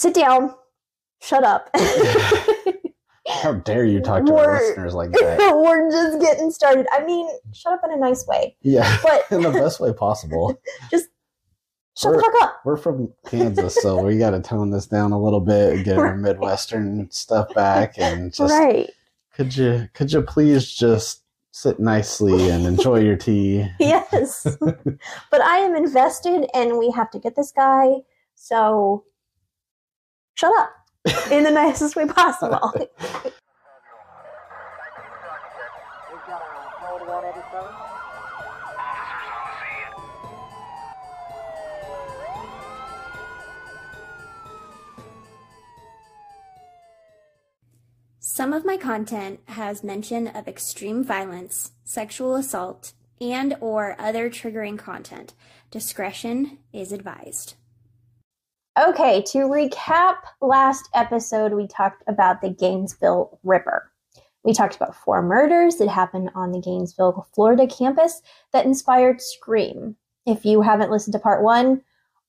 sit down, shut up. How dare you talk to our We're- listeners like that? We're just getting started. I mean, shut up in a nice way, Yeah, but in the best way possible. Just shut the We're- fuck up. We're from Kansas, so we got to tone this down a little bit and get our Midwestern stuff back. And just right. could you could you please just sit nicely and enjoy your tea? Yes. but I am invested and we have to get this guy. So shut up in the nicest way possible. We've got a Code one eighty seven. Some of my content has mention of extreme violence, sexual assault, and or other triggering content. Discretion is advised. Okay, to recap last episode, we talked about the Gainesville Ripper. We talked about four murders that happened on the Gainesville, Florida campus that inspired Scream. If you haven't listened to part one,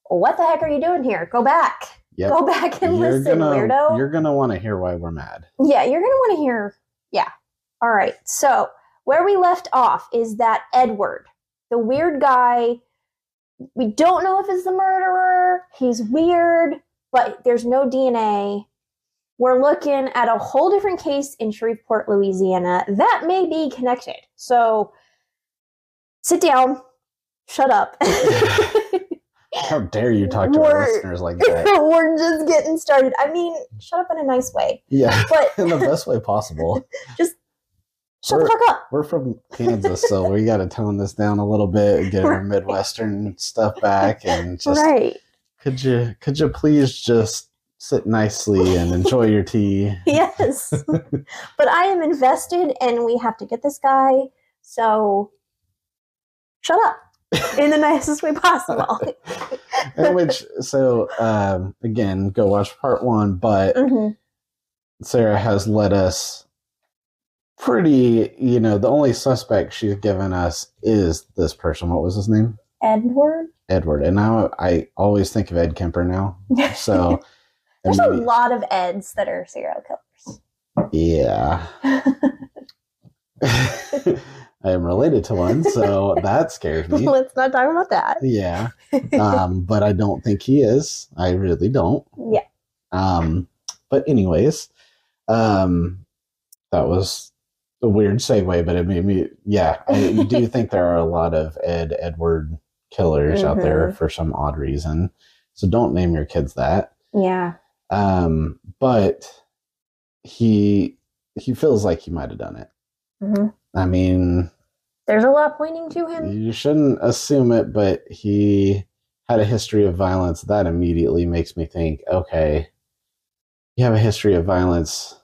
what the heck are you doing here? Go back. Yep. Go back and you're listen, gonna weirdo. you're gonna want to hear why we're mad. Yeah, you're going to want to hear. Yeah. All right. So, where we left off is that Edward, the weird guy, we don't know if it's the murderer. He's weird, but there's no DNA. We're looking at a whole different case in Shreveport, Louisiana that may be connected. So, sit down, shut up. How dare you talk to our listeners like that? We're just getting started. I mean, shut up in a nice way, Yeah, but in the best way possible. Shut the We're- fuck up. We're from Kansas, so we got to tone this down a little bit and get our Midwestern stuff back. And just right. could you could you please just sit nicely and enjoy your tea? Yes. but I am invested and we have to get this guy. So shut up in the nicest way possible. In which, so um, again, go watch part one. But Mhm. Sarah has let us pretty. You know, the only suspect she's given us is this person. What was his name? Edward? Edward. And now I always think of Ed Kemper now. So. There's a lot of Eds that are serial killers. Yeah. I am related to one, so that scares me. Let's not talk about that. Yeah. Um, but I don't think he is. I really don't. Yeah. Um, but anyways, um, that was a weird segue, but it made me, yeah, I do think there are a lot of Ed Edward killers out there Mhm. for some odd reason. So don't name your kids that. Yeah. Um, but he he feels like he might have done it. hmm I mean, There's a lot pointing to him. you shouldn't assume it, but he had a history of violence. That immediately makes me think, okay, you have a history of violence.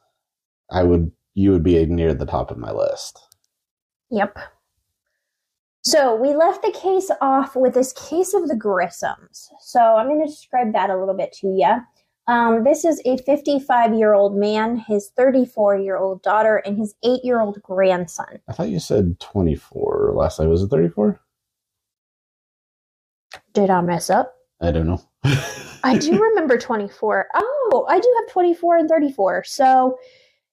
I would you would be near the top of my list. Yep. So we left the case off with this case of the Grissoms. So I'm going to describe that a little bit to you. Um, this is a 55 year old man, his 34 year old daughter, and his 8 year old grandson. I thought you said 24 last night. Was it 34? Did I mess up? I don't know. I do remember 24. Oh, I do have 24 and 34. So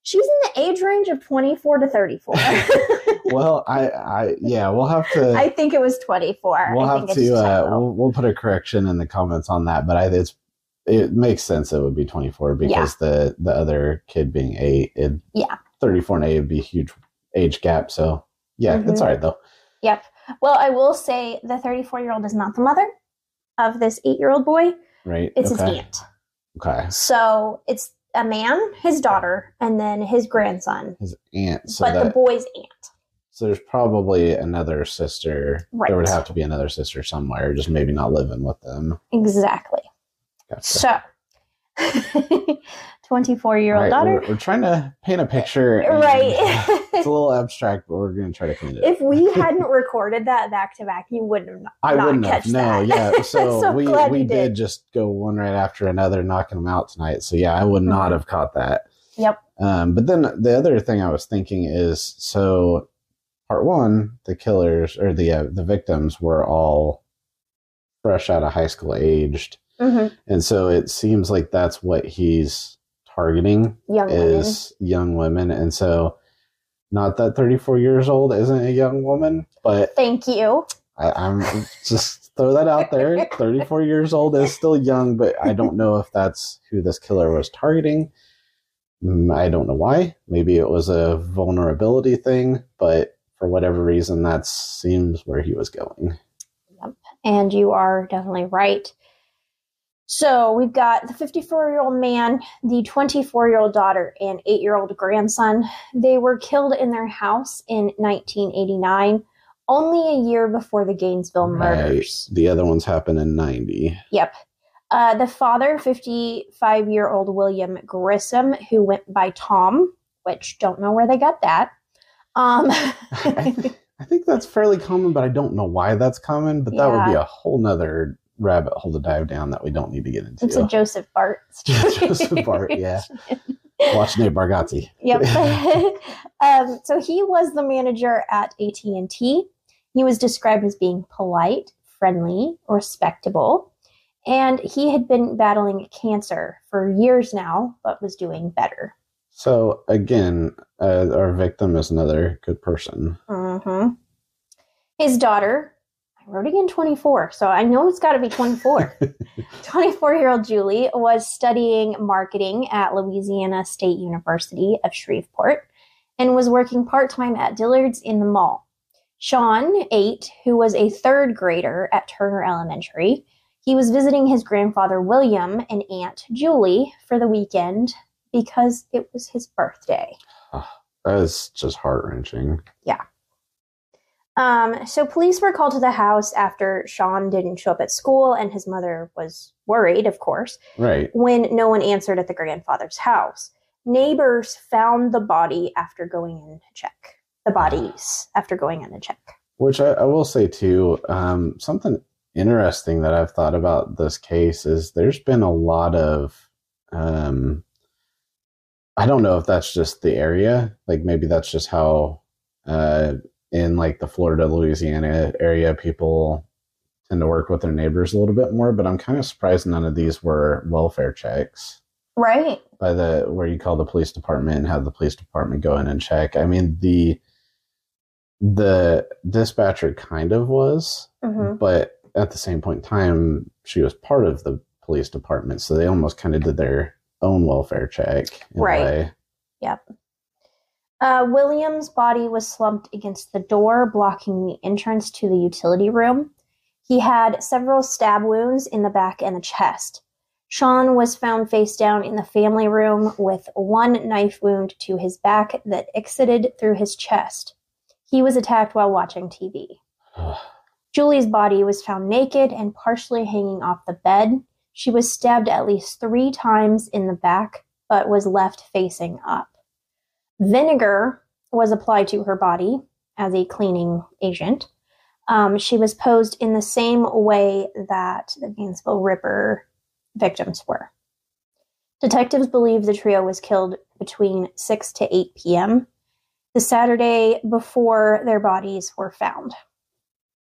she's in the age range of 24 to 34. well, I, I, yeah, we'll have to. I think it was 24. we'll I have think it's to. Uh, we'll, we'll put a correction in the comments on that, but I, it's it makes sense. It would be 24 because the the other kid being eight, it, Yeah. 34 and eight would be a huge age gap. So yeah, it's Mhm. all right though. Yep. Well, I will say the 34 year old is not the mother of this eight year old boy. Right? It's okay. his aunt. Okay, So it's a man, his daughter, and then his grandson, his aunt. So but the boy's aunt. so there's probably another sister. Right. There would have to be another sister somewhere, just maybe not living with them. Exactly. Gotcha. So, 24 year old daughter. We're, we're trying to paint a picture. Right. it's a little abstract, but we're going to try to clean it. if we hadn't recorded that back to back, you wouldn't have not, I wouldn't have. No, that. yeah. So, So we we did. did. just go one right after another, knocking them out tonight. So yeah, I would not Mhm. have caught that. Yep. Um, but then the other thing I was thinking is so part one, the killers or the uh, the victims were all fresh out of high school aged. hmm And so it seems like that's what he's targeting Young is young women. And so not that 34 years old isn't a young woman, but. Thank you. I, I'm just throw that out there. 34 years old is still young, but I don't know if that's who this killer was targeting. Mm, I don't know why. Maybe it was a vulnerability thing, but for whatever reason, that seems where he was going. And you are definitely right. So we've got the 54 year old man, the 24 year old daughter, and 8 year old grandson. They were killed in their house in 1989, only a year before the Gainesville murders. The other ones happened in 90. Yep. Uh, the father, 55 year old William Grissom, who went by Tom, which don't know where they got that. Um, I, th- I think that's fairly common, but I don't know why that's common. But that would be a whole nother rabbit hole to dive down that we don't need to get into. it's a Joseph Bart. Joseph Bart, yeah. Watch Nate Bargatze. Yep. um, so he was the manager at AT and T. He was described as being polite, friendly, respectable, and he had been battling cancer for years now, but was doing better. So again, uh, our victim is another good person. hmm His daughter, I wrote again 24, so I know it's got to be 24. 24 year old Julie was studying marketing at Louisiana State University of Shreveport and was working part time at Dillard's in the mall. Sean, eight, who was a third grader at Turner Elementary, he was visiting his grandfather William and Aunt Julie for the weekend because it was his birthday. Ah, that is just heart wrenching. Um, so police were called to the house after Sean didn't show up at school, and his mother was worried, of course, Right. when no one answered at the grandfather's house. Neighbors found the body after going in to check. The bodies after going in to check. Which I, I will say too, um, something interesting that I've thought about this case is there's been a lot of, um, I don't know if that's just the area, like maybe that's just how, uh, in like the Florida, Louisiana area, people tend to work with their neighbors a little bit more, but I'm kind of surprised none of these were welfare checks Right. by the where you call the police department and have the police department go in and check. I mean the the dispatcher kind of was, hmm but at the same point in time, she was part of the police department, so they almost kind of did their own welfare check. Right. way. Uh, William's body was slumped against the door, blocking the entrance to the utility room. He had several stab wounds in the back and the chest. Sean was found face down in the family room with one knife wound to his back that exited through his chest. He was attacked while watching TV. Julie's body was found naked and partially hanging off the bed. She was stabbed at least three times in the back, but was left facing up. Vinegar was applied to her body as a cleaning agent. Um, she was posed in the same way that the Gainesville Ripper victims were. Detectives believe the trio was killed between 6 to 8 p.m., the Saturday before their bodies were found.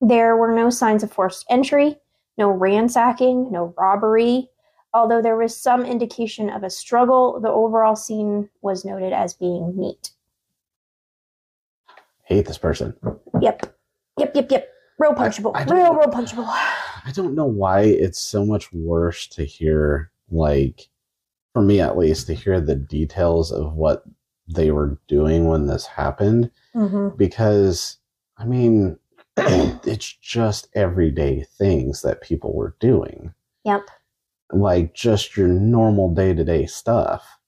There were no signs of forced entry, no ransacking, no robbery. Although there was some indication of a struggle, the overall scene was noted as being neat. Hate this person. Yep. Yep, yep, yep. Real punchable. I don't real, real punchable. I don't know why it's so much worse to hear, like, for me at least, to hear the details of what they were doing when this happened. Mm-hmm. because I mean, it's just everyday things that people were doing, Yep. Like just your normal day to day stuff.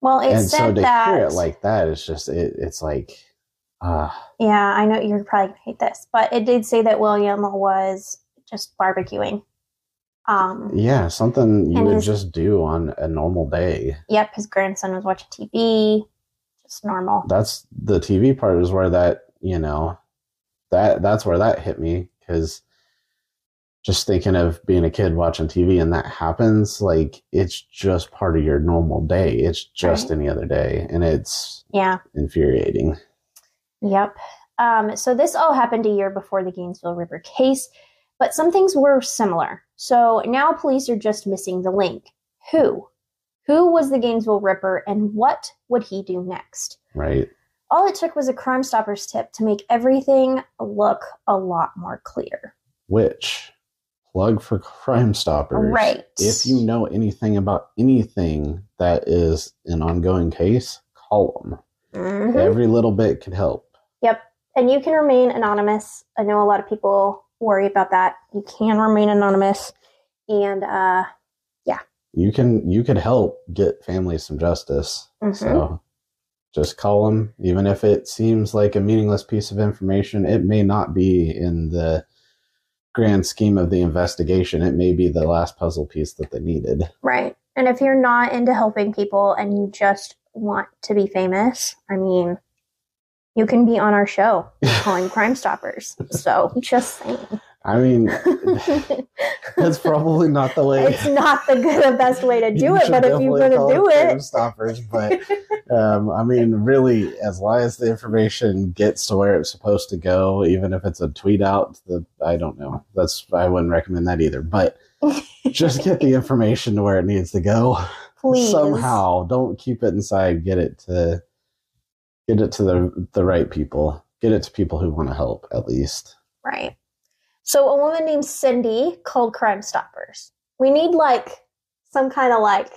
Well, it and so to that. hear it like that, it's just it, it's like, uh, yeah, I know you're probably gonna hate this, but it did say that William was just barbecuing. Um. yeah, something you would his- just do on a normal day. Yep. His grandson was watching TV. Just normal. That's the TV part is where that you know that that's where that hit me because just thinking of being a kid watching TV and that happens, like it's just part of your normal day. It's just Right. any other day, and it's Yeah. infuriating. Yep. Um, so this all happened a year before the Gainesville Ripper case. But some things were similar. So now police are just missing the link. Who? Who was the Gainesville Ripper and what would he do next? Right. All it took was a Crime Stoppers tip to make everything look a lot more clear. Which plug for Crime Stoppers. Right. If you know anything about anything that is an ongoing case, call them. Mhm. Every little bit could help. Yep. And you can remain anonymous. I know a lot of people worry about that. You can remain anonymous. And uh yeah. You can you could help get families some justice. mhm. So just call them, even if it seems like a meaningless piece of information. It may not be in the grand scheme of the investigation. It may be the last puzzle piece that they needed. right. And if you're not into helping people and you just want to be famous, I mean, you can be on our show calling Crime Stoppers. So just saying. I mean, that's probably not the way. it's not the good or best way to do it, but if you're gonna do it, Stoppers, but um, I mean, really, as long as the information gets to where it's supposed to go, even if it's a tweet out, the I don't know. That's I wouldn't recommend that either. But just get the information to where it needs to go please somehow. Don't keep it inside. Get it to get it to the the right people. Get it to people who want to help at least. Right. So a woman named Cindy called Crime Stoppers. We need like some kind of like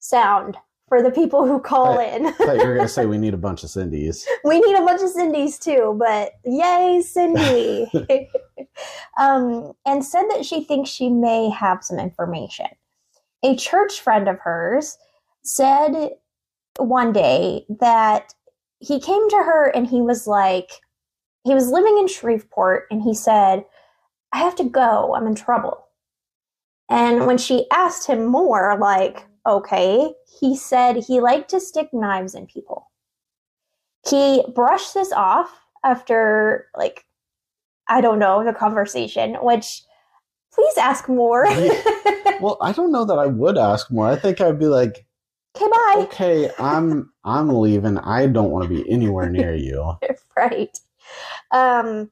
sound for the people who call in. I thought you were gonna say we need a bunch of Cindy's. we need a bunch of Cindy's too, but yay, Cindy. um, and said that she thinks she may have some information. A church friend of hers said one day that he came to her and he was like, he was living in Shreveport and he said, I have to go, I'm in trouble. And when she asked him more, like, okay, he said he liked to stick knives in people. He brushed this off after, like, I don't know, the conversation, which please ask more. Well, I don't know that I would ask more. I think I'd be like, okay, bye. okay, I'm I'm leaving. I don't want to be anywhere near you. right. Um,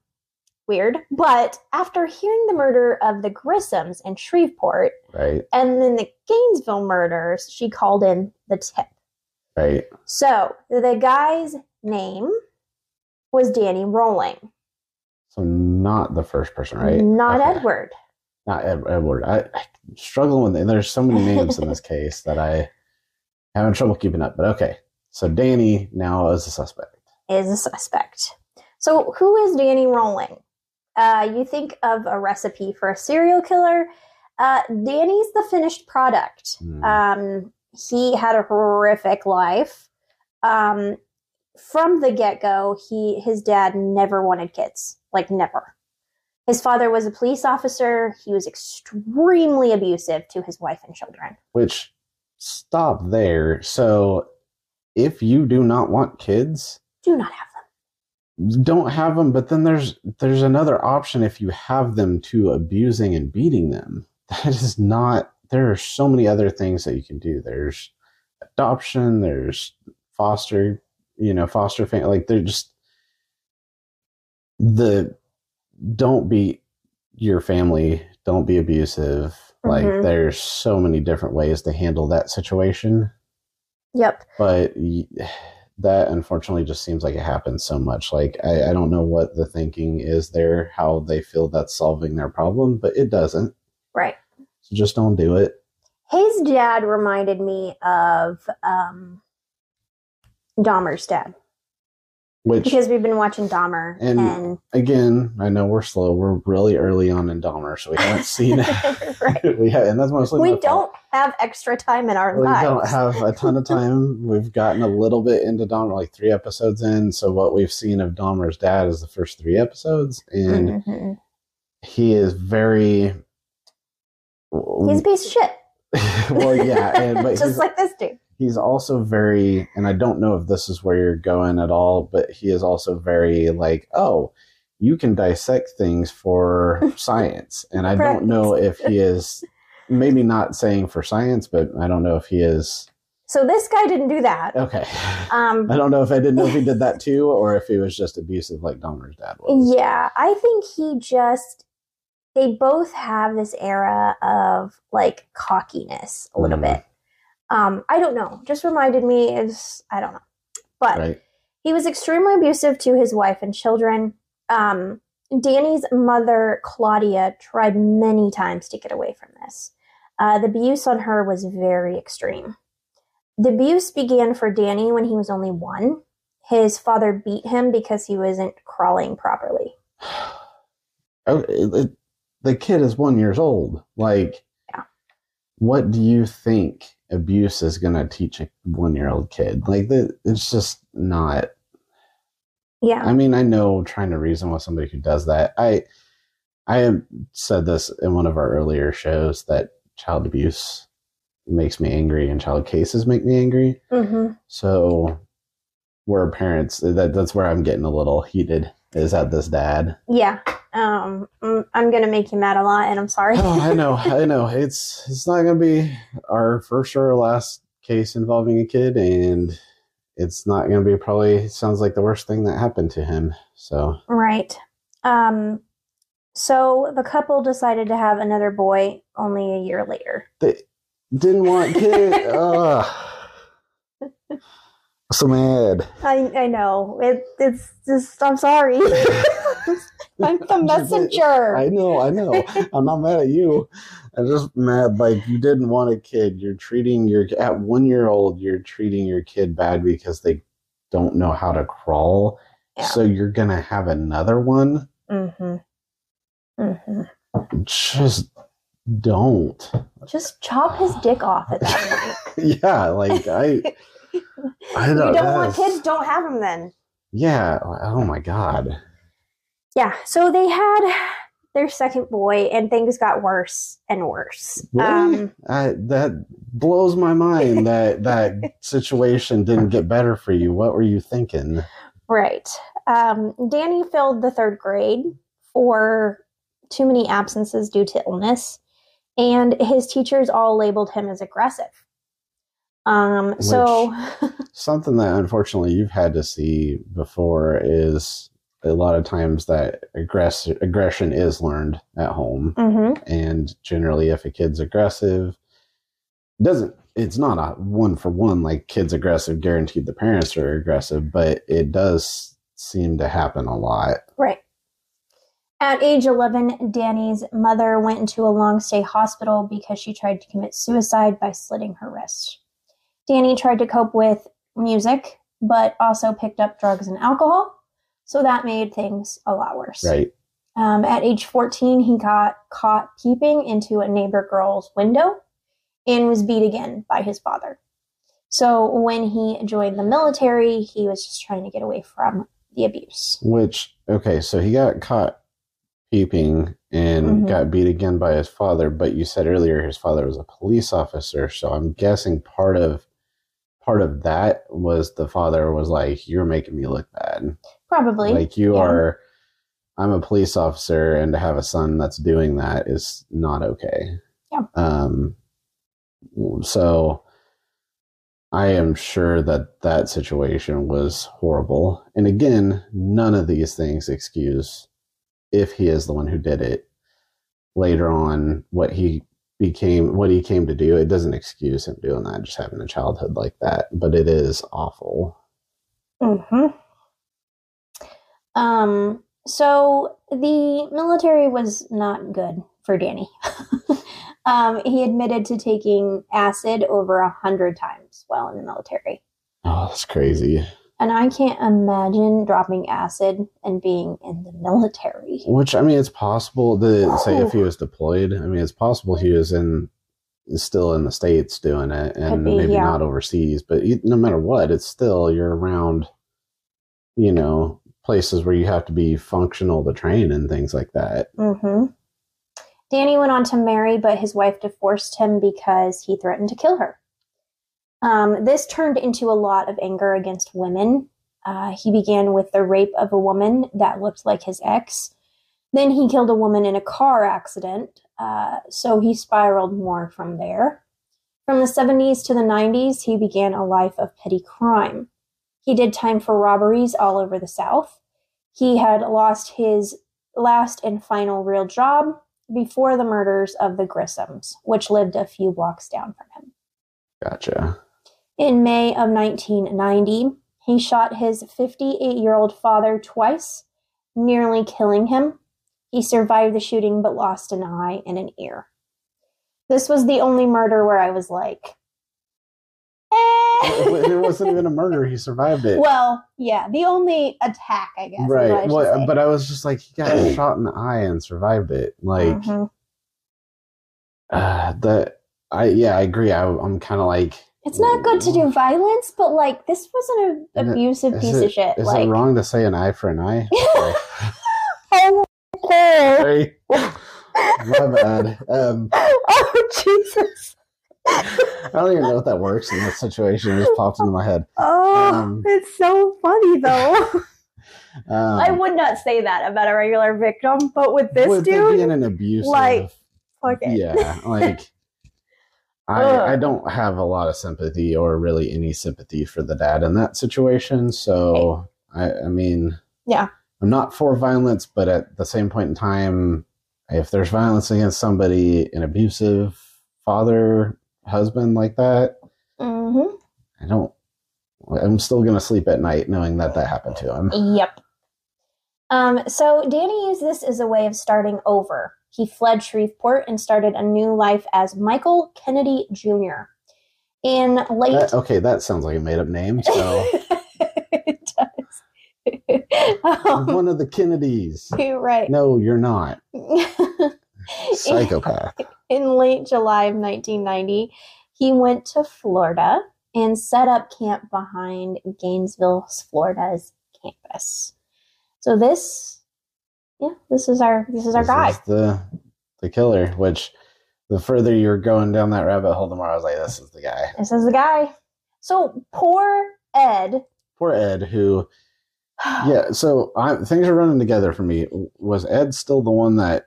weird. But after hearing the murder of the Grissoms in Shreveport Right, and then the Gainesville murders, she called in the tip. right. So the guy's name was Danny Rolling, So not the first person, right? not Okay. Edward. Not Ed- Edward. I, I'm struggling with. And there's so many names in this case that I having trouble keeping up. But okay, so Danny now is a suspect. is a suspect. So, who is Danny Rolling? Uh, you think of a recipe for a serial killer. Uh, Danny's the finished product. Hmm. Um, he had a horrific life. Um, from the get go, he his dad never wanted kids, like never. His father was a police officer. He was extremely abusive to his wife and children. Which stop there. So if you do not want kids, Do not have. Don't have them but then there's there's another option if you have them to abusing and beating them that is not there are so many other things that you can do there's adoption there's foster you know foster family like they're just the don't beat your family don't be abusive like Mhm. there's so many different ways to handle that situation Yep. but that unfortunately just seems like it happens so much. Like I, I don't know what the thinking is there how they feel that's solving their problem but it doesn't. Right. so just don't do it. His dad reminded me of um, Dahmer's dad which because we've been watching Dahmer And- and, again i know we're slow we're really early on in dahmer so we haven't seen right. we have and that's mostly we don't have extra time in our we lives. We don't have a ton of time we've gotten a little bit into dahmer like three episodes in so what we've seen of dahmer's dad is the first three episodes and Mhm. he is very He's a piece of shit. well, yeah, and, but just like this dude. He's also very, and I don't know if this is where you're going at all, but he is also very like, oh, you can dissect things for science, and I don't know if he is maybe not saying for science, but I don't know if he is So this guy didn't do that. okay. Um, I don't know if I didn't know if he did that too, or if he was just abusive like Dahmer's dad was. yeah, I think he just they both have this era of like cockiness a little Mhm. bit. Um, I don't know. Just reminded me is I don't know. But Right. he was extremely abusive to his wife and children. Um, Danny's mother, Claudia, tried many times to get away from this. Uh, the abuse on her was very extreme. The abuse began for Danny when he was only one. His father beat him because he wasn't crawling properly. Oh, the kid is one years old. Like, Yeah. what do you think abuse is going to teach a one year old kid? Like, it's just not. Yeah. I mean, I know trying to reason with somebody who does that. I, I have said this in one of our earlier shows that child abuse makes me angry and child cases make me angry. hmm So, we're parents. That that's where I'm getting a little heated. Is at this dad. Yeah. Um, mm, I'm gonna make you mad a lot, and I'm sorry. oh, I know, I know. It's it's not gonna be our first or last case involving a kid, and it's not gonna be probably sounds like the worst thing that happened to him. So Right. Um, so the couple decided to have another boy only a year later. they didn't want kid. Ugh. so mad. I I know it. It's just I'm sorry. I'm the messenger. I know, I know. I'm not mad at you. I'm just mad like you didn't want a kid. You're treating your at one year old, you're treating your kid bad because they don't know how to crawl. Yeah. So you're gonna have another one. Mm-hmm. Mm-hmm. Just don't. Just chop his dick off at that point. yeah, like I I you don't want kids, don't have them then. Yeah. Oh my god. Yeah. So they had their second boy, and things got worse and worse. Really? Um, I, that blows my mind that that situation didn't get better for you. What were you thinking? Right. Um, Danny failed the third grade for too many absences due to illness, and his teachers all labeled him as aggressive. Um, so, Something that unfortunately you've had to see before is a lot of times that aggress- aggression is learned at home. Mhm. And generally, if a kid's aggressive, doesn't it's not a one for one like kids aggressive guaranteed the parents are aggressive, but it does seem to happen a lot. right. At age 11, Danny's mother went into a long stay hospital because she tried to commit suicide by slitting her wrist. Danny tried to cope with music, but also picked up drugs and alcohol, so that made things a lot worse. Right. Um, at age 14, he got caught peeping into a neighbor girl's window and was beat again by his father. So when he joined the military, he was just trying to get away from the abuse. Which okay, so he got caught peeping and Mhm. got beat again by his father, but you said earlier his father was a police officer, so I'm guessing part of part of that was the father was like, You're making me look bad. Probably. Like you yeah. are I'm a police officer and to have a son that's doing that is not okay. Yeah. Um so I am sure that that situation was horrible. And again, none of these things excuse if he is the one who did it later on what he became what he came to do it doesn't excuse him doing that just having a childhood like that but it is awful hmm Um, so the military was not good for Danny. um, he admitted to taking acid over a hundred times while in the military. oh that's crazy And I can't imagine dropping acid and being in the military. which i mean it's possible that say if he was deployed i mean it's possible he was in still in the states doing it and be, maybe yeah. not overseas but no matter what it's still you're around you know places where you have to be functional to train and things like that Mm-hmm. Danny went on to marry, but his wife divorced him because he threatened to kill her. Um, this turned into a lot of anger against women. Uh, he began with the rape of a woman that looked like his ex. Then he killed a woman in a car accident, uh, so he spiraled more from there. From the 70s to the 90s, he began a life of petty crime. He did time for robberies all over the South. He had lost his last and final real job before the murders of the Grissoms, which lived a few blocks down from him. Gotcha. In May of 1990, he shot his 58 year old father twice, nearly killing him. He survived the shooting but lost an eye and an ear. This was the only murder where I was like, eh. It wasn't even a murder. He survived it. Well, yeah, the only attack, I guess. is what I right. Well, but I was just like, he got shot in the eye and survived it. Like Mhm. uh, the. I yeah, I agree. I, I'm kind of like, It's not good to do violence, but like this was an Is it- abusive piece it- of shit. Is like, it wrong to say an eye for an eye? oh, Sorry. My bad. Um, oh, Jesus. I don't even know if that works in this situation. It just popped into my head. Oh, Um, it's so funny though. Um, I would not say that about a regular victim, but with this with dude, being an abusive, like, fuck it. yeah, like I, I don't have a lot of sympathy or really any sympathy for the dad in that situation. So I, I mean, Yeah. I'm not for violence, but at the same point in time, if there's violence against somebody, an abusive father, husband like that, hmm I don't. I'm still gonna sleep at night knowing that that happened to him. Yep. Um, so Danny used this as a way of starting over. He fled Shreveport and started a new life as Michael Kennedy Jr. In late That- okay, that sounds like a made up name. So it does. um, one of the Kennedys. you're right. No, you're not. Psychopath. In late July of 1990, he went to Florida and set up camp behind Gainesville, Florida's campus. So this, yeah, this is our this is our This guy. is the the killer. Which the further you're going down that rabbit hole, the more I was like, this is the guy. This is the guy. So poor Ed. Poor Ed, who yeah. So I, things are running together for me. Was Ed still the one that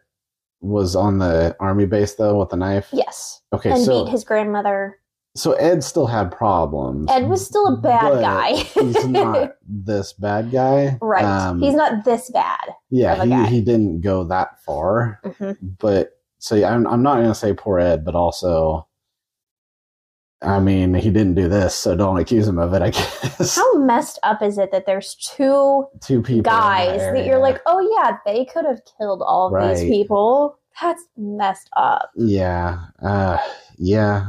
was on the army base though with the knife? Yes, Okay, and so beat his grandmother. so Ed still had problems. Ed was still a bad guy. he's not this bad guy. right. Um, he's not this bad. Yeah, he, guy. he didn't go that far. Mhm. but so yeah, I'm I'm not gonna say poor Ed, but also, I mean, he didn't do this, so don't accuse him of it. I guess How messed up is it that there's two two people guys that that you're like, oh yeah, they could have killed all these people. That's messed up. yeah, uh, yeah,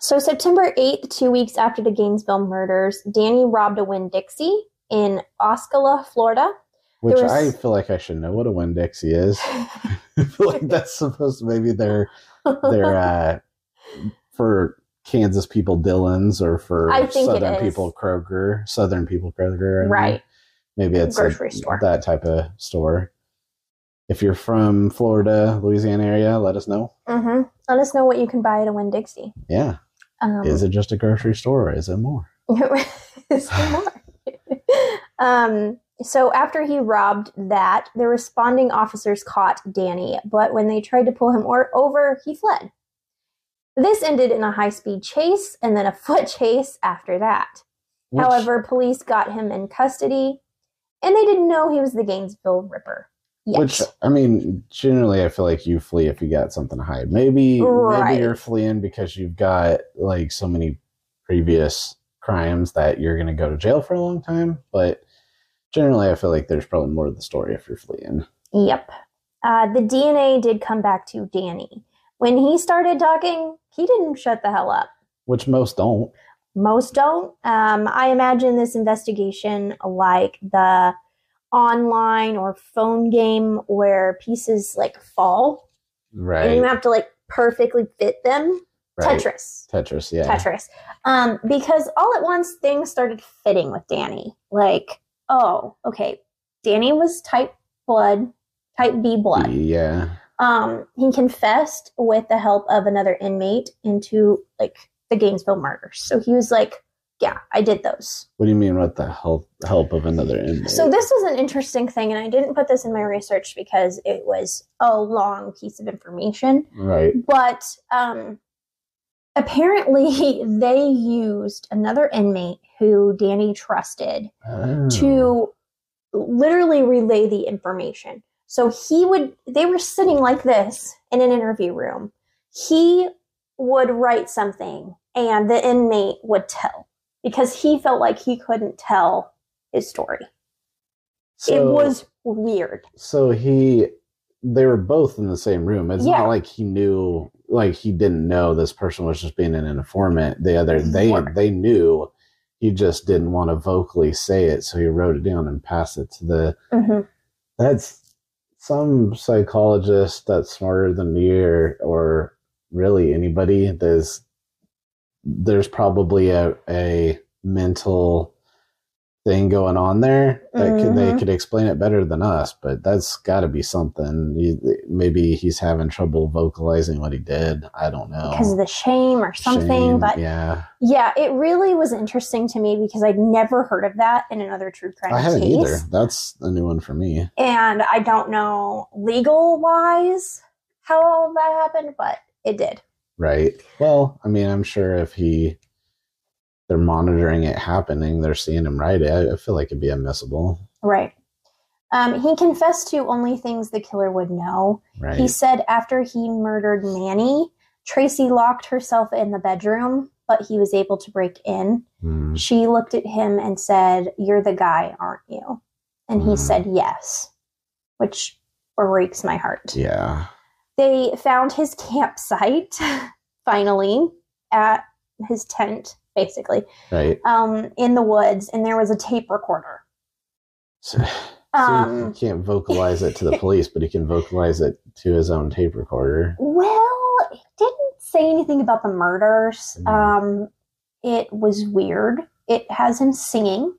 So September 8th, two weeks after the Gainesville murders, Danny robbed a Winn Dixie in Osceola, Florida. which was- I feel like I should know what a Winn Dixie is. I feel like that's supposed to maybe they're they're uh, for Kansas people Dillons or for it Southern people Kroger, Southern people Kroger, I don't right. Maybe it's a- Grocery store. that type of store. If you're from Florida, Louisiana area, let us know. hmm Let us know what you can buy at a Winn Dixie. Yeah. Um, Is it just a grocery store or is it more? Is there more? um, so after he robbed that, the responding officers caught Danny, but when they tried to pull him or- over, he fled. This ended in a high speed chase and then a foot chase after that. Which- However, police got him in custody and they didn't know he was the Gainesville Ripper yet. which I mean, generally, I feel like you flee if you got something to hide. Maybe Right. maybe you're fleeing because you've got like so many previous crimes that you're going to go to jail for a long time. But generally, I feel like there's probably more to the story if you're fleeing. Yep. Uh, the DNA did come back to Danny. When he started talking, he didn't shut the hell up. Which most don't. Most don't. Um, I imagine this investigation like the online or phone game where pieces like fall Right. and you have to like perfectly fit them. right. Tetris. Tetris. Yeah. Tetris. Um, because all at once things started fitting with Danny. Like, oh, okay, Danny was type blood, type B blood. Yeah. Um, he confessed with the help of another inmate into like the Gainesville murders. So he was like, "Yeah, I did those." What do you mean with the help help of another inmate? So this was an interesting thing, and I didn't put this in my research because it was a long piece of information. right. But um, apparently, they used another inmate who Danny trusted Oh. to literally relay the information. So he would, they were sitting like this in an interview room. He would write something and the inmate would tell because he felt like he couldn't tell his story. So, it was weird. so he they were both in the same room. It's Yeah. not like he knew like he didn't know this person was just being an informant. The other they Sure. they knew he just didn't want to vocally say it, so he wrote it down and passed it to the hmm that's some psychologist that's smarter than me or or really anybody there's there's probably a a mental thing going on there that could, they mm-hmm. could explain it better than us but that's got to be something maybe he's having trouble vocalizing what he did i don't know Because of the shame or something. Shame, but yeah Yeah, it really was interesting to me because I'd never heard of that in another true crime i haven't case. either that's a new one for me And I don't know legal wise how all of that happened, but it did. Right. Well, I mean, I'm sure if he they're monitoring it happening, they're seeing him write it. I, feel like it'd be admissible. Right. Um, he confessed to only things the killer would know. Right. He said after he murdered Manny, Tracy locked herself in the bedroom, but he was able to break in. Hmm. She looked at him and said, You're the guy, aren't you? And he Hmm. said, Yes, which breaks my heart. Yeah. They found his campsite finally at his tent, basically, Right. um, in the woods, and there was a tape recorder. So, so he Um, can't vocalize it to the police, but he can vocalize it to his own tape recorder. well, it didn't say anything about the murders. Mm. Um, it was weird. It has him singing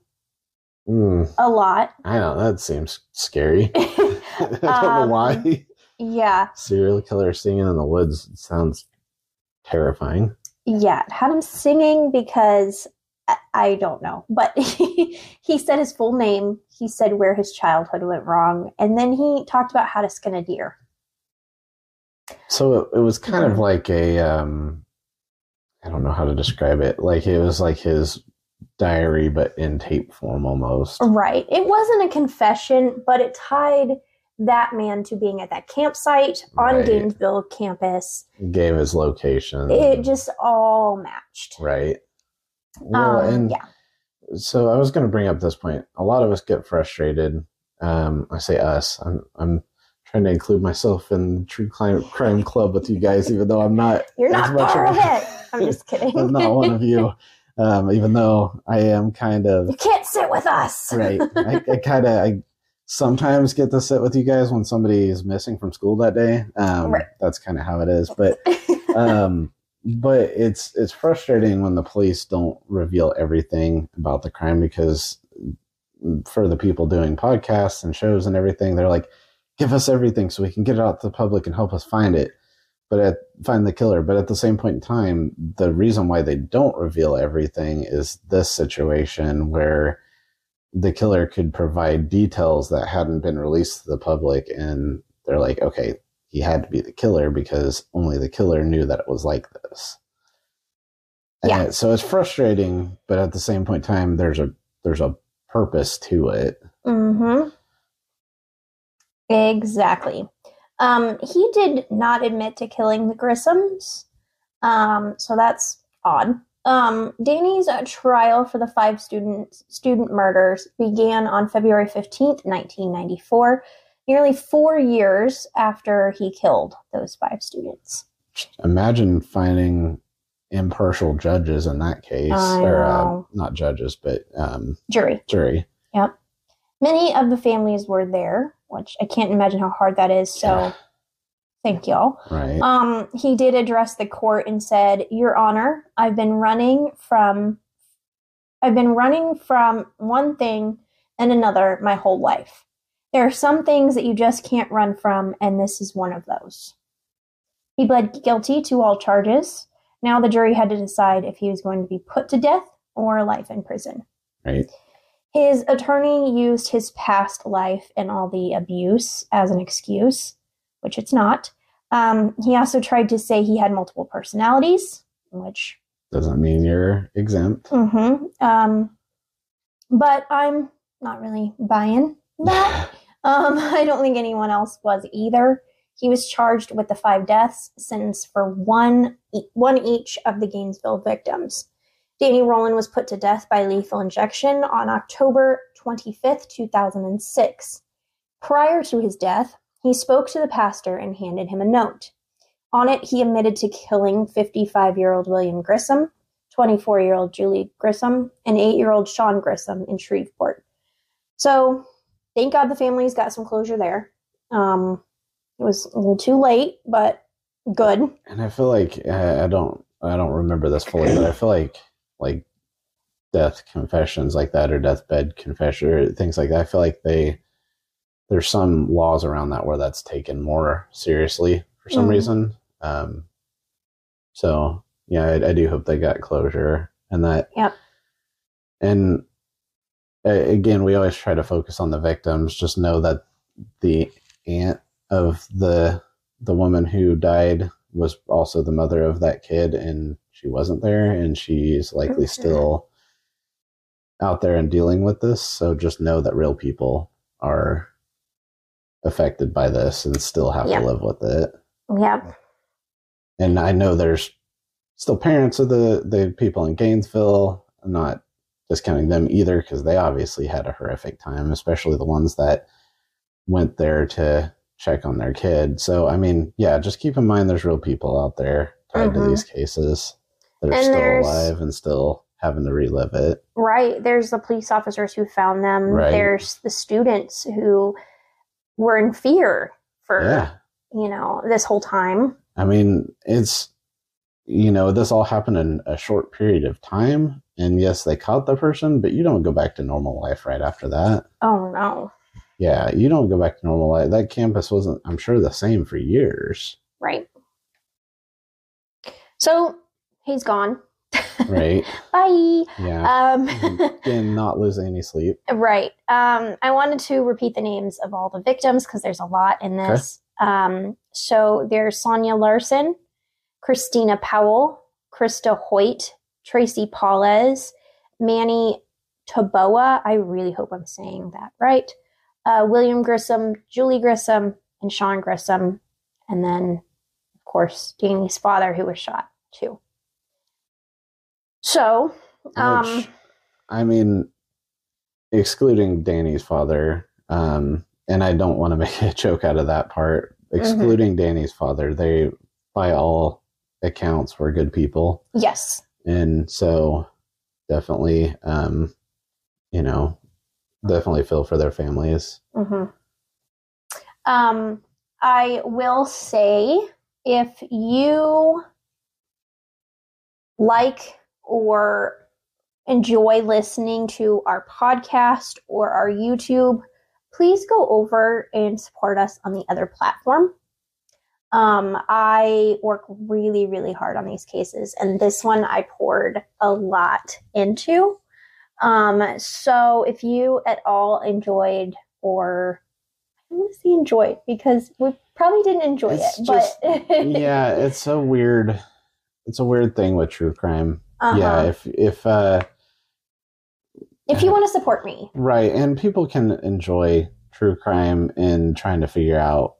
Hmm. a lot. I know. That seems scary. I don't know Um, why. yeah, Serial killer singing in the woods sounds terrifying. Yeah, had him singing because I, don't know, but he, he said his full name. He said where his childhood went wrong, and then he talked about how to skin a deer. So it, it was kind of Mhm. like a um I don't know how to describe it. Like it was like his diary but in tape form almost. Right. It wasn't a confession, but it tied that man to being at that campsite on Right. Gainesville campus. Gave his location. It just all matched. right. Well, Um, and yeah. so I was going to bring up this point. A lot of us get frustrated. Um, I say us. I'm I'm trying to include myself in the true crime crime club with you guys, even though I'm not. You're not part of a- it. I'm just kidding. I'm not one of you. Um, even though I am kind of you can't sit with us. right. I, I kind of I sometimes get to sit with you guys when somebody is missing from school that day. Um, Right. That's kind of how it is, but um, but it's it's frustrating when the police don't reveal everything about the crime because for the people doing podcasts and shows and everything, they're like, give us everything so we can get it out to the public and help us find it. But at, find the killer. But at the same point in time, the reason why they don't reveal everything is this situation where the killer could provide details that hadn't been released to the public, and they're like, okay, he had to be the killer because only the killer knew that it was like this. Yeah. And so it's frustrating, but at the same point in time, there's a there's a purpose to it. Mm-hmm. Exactly. Um, he did not admit to killing the Grissoms, um, so that's odd. Um, Danny's uh, trial for the five student student murders began on February fifteenth, nineteen ninety four, nearly four years after he killed those five students. Imagine finding impartial judges in that case, I or uh, not judges, but um, Jury. jury. Yep. Many of the families were there, which I can't imagine how hard that is. So. Thank y'all. Right. Um, he did address the court and said, "Your Honor, I've been running from, I've been running from one thing and another my whole life. There are some things that you just can't run from, and this is one of those." He pled guilty to all charges. Now the jury had to decide if he was going to be put to death or life in prison. right. His attorney used his past life and all the abuse as an excuse, which it's not. Um, he also tried to say he had multiple personalities, which, Doesn't mean you're exempt. hmm um, but I'm not really buying that. Um, I don't think anyone else was either. He was charged with the five deaths, sentenced for one e- one each of the Gainesville victims. Danny Rolling was put to death by lethal injection on October 25th, 2006. Prior to his death, he spoke to the pastor and handed him a note. On it, he admitted to killing 55 year old William Grissom, 24 year old Julie Grissom, and 8 year old Sean Grissom in Shreveport. So, thank God the family's got some closure there. Um, it was a little too late, but good. And I feel like I don't I don't remember this fully, but I feel like like death confessions like that or deathbed confession or things like that. I feel like they there's some laws around that where that's taken more seriously for some Mhm. reason. Um, so yeah, I, I do hope they got closure and that. Yep. And uh, again, we always try to focus on the victims. Just know that the aunt of the the woman who died was also the mother of that kid, and she wasn't there, and she's likely Okay. still out there and dealing with this. So just know that real people are affected by this and still have Yeah. to live with it. Yep. And I know there's still parents of the the people in Gainesville. I'm not discounting them either because they obviously had a horrific time, especially the ones that went there to check on their kid. So I mean, yeah, just keep in mind there's real people out there tied to Mhm. these cases that are And still alive and still having to relive it. Right. There's the police officers who found them. Right. There's the students who were in fear for, Yeah. you know, this whole time. I mean, it's you know, this all happened in a short period of time. And yes, they caught the person, but you don't go back to normal life right after that. Oh, no. Yeah, you don't go back to normal life. That campus wasn't, I'm sure, the same for years, Right. So he's gone. Right? Bye. Yeah. Um, Again, not losing any sleep. Right. Um, I wanted to repeat the names of all the victims because there's a lot in this. Um, so there's Sonja Larson, Christina Powell, Christa Hoyt, Tracy Paules, Manny Taboa. I really hope I'm saying that right. Uh, William Grissom, Julie Grissom, and Sean Grissom. And then, of course, Danny's father, who was shot too. So, um, Which, I mean, excluding Danny's father, um, and I don't want to make a joke out of that part. Mm-hmm. Excluding Danny's father, they, by all accounts, were good people. yes. and so definitely um you know definitely feel for their families hmm Um, I will say if you like or enjoy listening to our podcast or our YouTube, please go over and support us on the other platform. Um, I work really, really hard on these cases, and this one I poured a lot into. Um, so if you at all enjoyed or I want to say enjoyed because we probably didn't enjoy It's it, just- but yeah it's a weird it's a weird thing with true crime Uh-huh. yeah if if uh if you want to support me, right and people can enjoy true crime in trying to figure out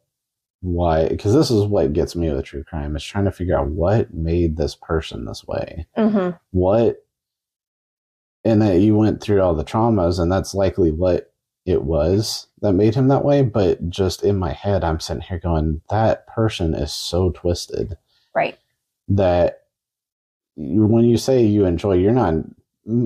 why because this is what gets me with true crime is trying to figure out what made this person this way mm-hmm. what and that you went through all the traumas and that's likely what it was that made him that way but just in my head i'm sitting here going that person is so twisted right, that when you say you enjoy you're not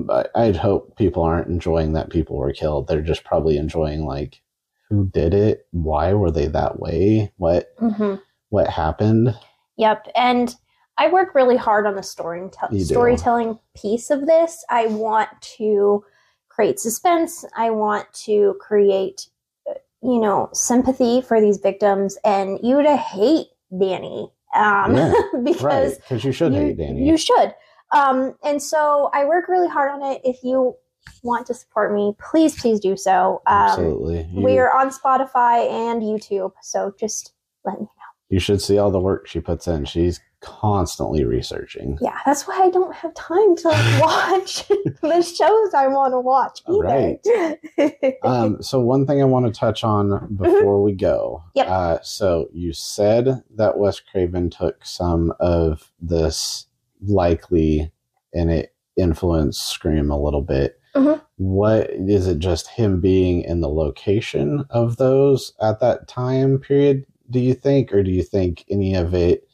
I- i'd hope people aren't enjoying that people were killed they're just probably enjoying like who did it why were they that way what mm-hmm. what happened Yep. And I work really hard on the story You storytelling piece of this. I want to create suspense. I want to create, uh, you know, sympathy for these victims and you to hate Danny. Um, Yeah, because right you should you, hate danny you should. Um, and so I work really hard on it. If you want to support me, please, please do so. Um, absolutely You- we're on Spotify and YouTube. So just let me know. You should see all the work she puts in. She's constantly researching. Yeah, that's why I don't have time to watch the shows I want to watch either. Um, so one thing I want to touch on before we go. Mm-hmm. Yep. Uh, so you said that Wes Craven took some of this likely and it influenced Scream a little bit. Mhm. What is it? Just him being in the location of those at that time period? Do you think, or do you think any of it?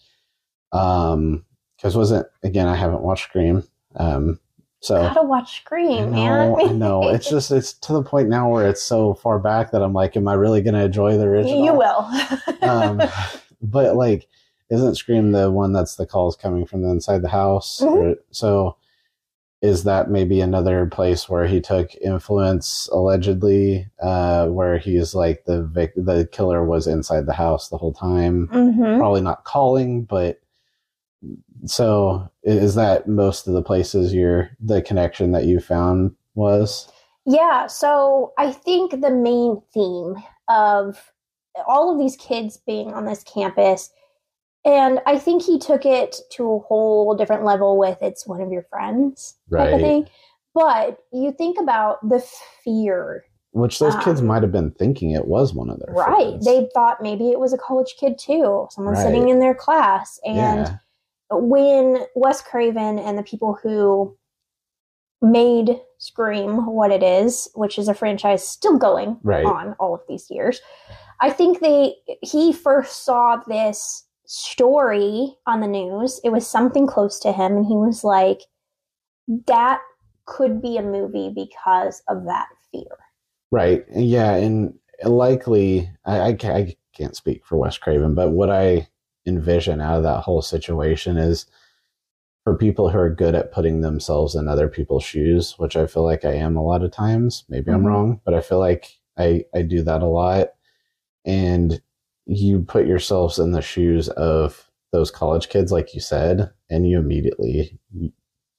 Um, because wasn't again, I haven't watched Scream. Um, so Gotta watch Scream, I man. I know. It's just it's to the point now where it's so far back that I'm like, am I really going to enjoy the original? you will. Um, but like, isn't Scream the one that's the calls coming from the inside the house? Mhm. Or- so, is that maybe another place where he took influence allegedly, uh, where he's like the vic- the killer was inside the house the whole time? hmm Probably not calling, but so is that most of the places you're the connection that you found was? Yeah, so I think the main theme of all of these kids being on this campus, and I think he took it to a whole different level with it's one of your friends type of thing. But you think about the fear, Which those kids Um, might have been thinking it was one of their right? friends. They thought maybe it was a college kid too, someone Right. sitting in their class. And yeah, when Wes Craven and the people who made Scream what it is, which is a franchise still going Right. on all of these years, I think they he first saw this story on the news. It was something close to him, and he was like, "That could be a movie because of that fear." right. Yeah, and likely, I, I, I can't speak for Wes Craven, but what I envision out of that whole situation is for people who are good at putting themselves in other people's shoes, which I feel like I am a lot of times. Maybe I'm Mhm. wrong, but I feel like I, I do that a lot. And you put yourselves in the shoes of those college kids, like you said, and you immediately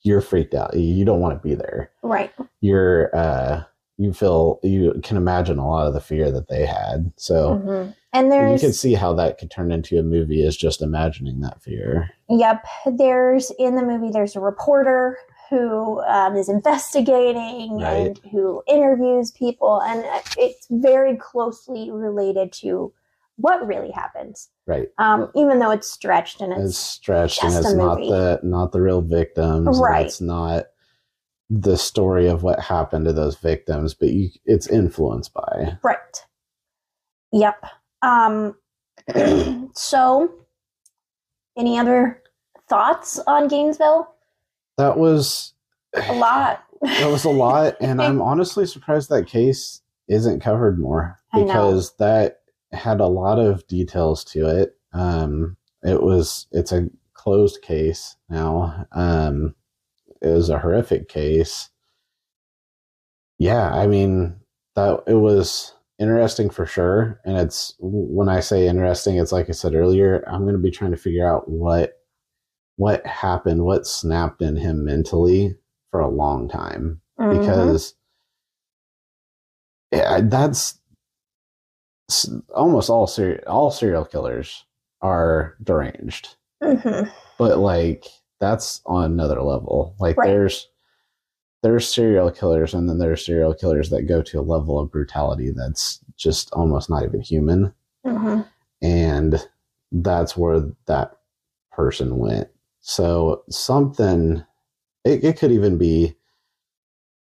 you're freaked out. You don't want to be there. Right. You're uh you feel you can imagine a lot of the fear that they had. So Mhm. And you can see how that could turn into a movie is just imagining that fear. Yep. There's in the movie, there's a reporter who um, is investigating Right. and who interviews people, and it's very closely related to what really happens. Right. Um, even though it's stretched and It's it's stretched and it's not the not the real victims. Right. It's not the story of what happened to those victims, but you it's influenced by. right. Yep. Um, so, any other thoughts on Gainesville? That was A lot. that was a lot and i'm honestly surprised that case isn't covered more because that had a lot of details to it um it was it's a closed case now um it was a horrific case yeah i mean that it was interesting for sure and it's when i say interesting it's like i said earlier i'm going to be trying to figure out what what happened what snapped in him mentally for a long time Mhm. because yeah, that's almost all ser- all serial killers are deranged, Mhm. but like that's on another level. Like Right. there's there's serial killers, and then there's serial killers that go to a level of brutality that's just almost not even human, Mhm. and that's where that person went. So something it, it could even be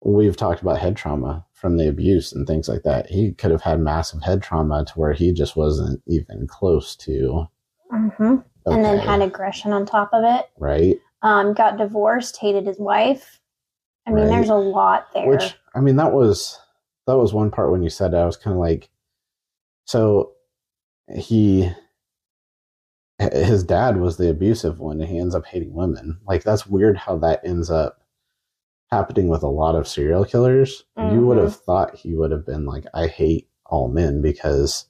we've talked about head trauma from the abuse and things like that. He could have had massive head trauma to where he just wasn't even close to Mhm. And then had aggression on top of it. right. Um, got divorced, hated his wife. I mean, Right. there's a lot there. Which I mean, that was that was one part when you said that, I was kind of like, so he his dad was the abusive one, and he ends up hating women. Like that's weird how that ends up happening with a lot of serial killers. You would Mhm. have thought he would have been like, I hate all men because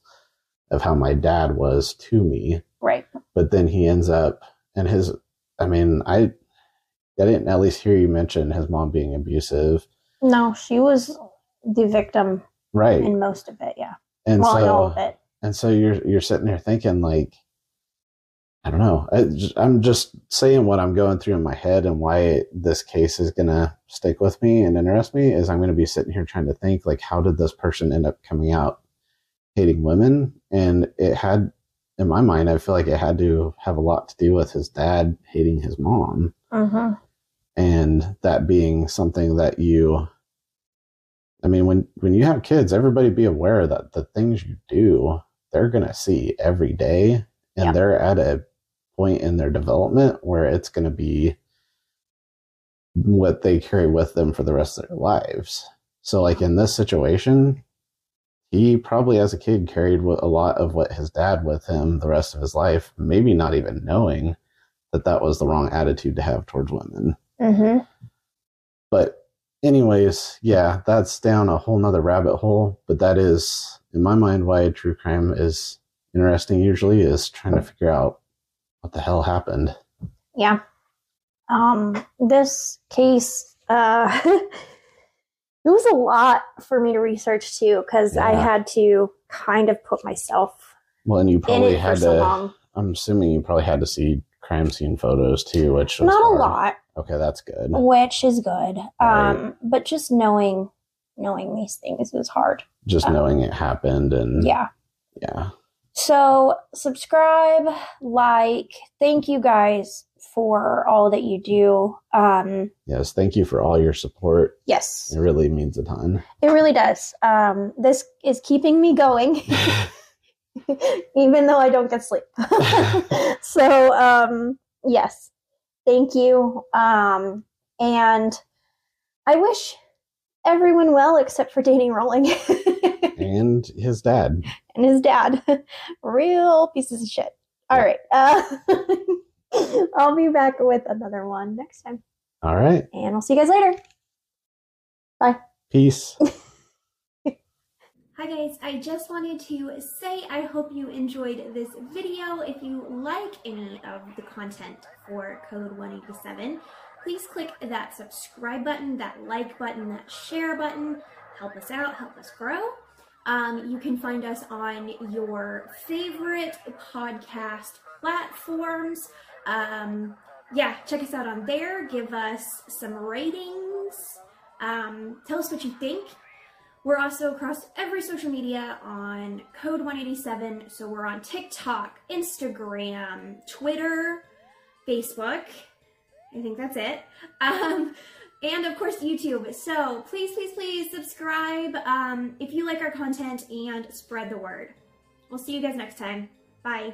of how my dad was to me. right. But then he ends up, and his, I mean, I, I didn't at least hear you mention his mom being abusive, No, she was the victim right? in most of it. Yeah. and well, in all so of it. and so you're you're sitting there thinking like I don't know. I, I'm just saying what I'm going through in my head and why this case is going to stick with me and interest me is I'm going to be sitting here trying to think like, how did this person end up coming out hating women? And it had, in my mind, I feel like it had to have a lot to do with his dad hating his mom Mm-hmm. And that being something that you i mean when when you have kids everybody be aware that the things you do they're going to see every day and Yeah. they're at a point in their development where it's going to be what they carry with them for the rest of their lives so like in this situation he probably as a kid carried a lot of what his dad with him the rest of his life maybe not even knowing that that was the wrong attitude to have towards women Mm-hmm. but anyways yeah that's down a whole nother rabbit hole but that is in my mind why true crime is interesting usually is trying to figure out what the hell happened Yeah. Um, this case, uh, it was a lot for me to research too, because I had to kind of put myself well and you probably had so to long. i'm assuming you probably had to see crime scene photos too which was Not a lot, okay that's good which is good. Right. Um, but just knowing knowing these things was hard. just um, knowing it happened and Yeah. yeah So subscribe, like, thank you guys for all that you do. Um, yes thank you for all your support yes, it really means a ton it really does. Um, this is keeping me going. even though I don't get sleep. so, um, yes, thank you. Um, and I wish everyone well except for Danny Rolling and his dad and his dad. Real pieces of shit. All right. Uh, I'll be back with another one next time. all right And I'll see you guys later. Bye. Peace Hi guys, I just wanted to say I hope you enjoyed this video. If you like any of the content for Code 187, please click that subscribe button, that like button, that share button. Help us out, help us grow. Um, you can find us on your favorite podcast platforms. Um, yeah, check us out on there. Give us some ratings. Um, tell us what you think. We're also across every social media on Code 187. So we're on TikTok, Instagram, Twitter, Facebook. I think that's it. Um, and of course, YouTube. So please, please, please subscribe um, if you like our content and spread the word. We'll see you guys next time. Bye.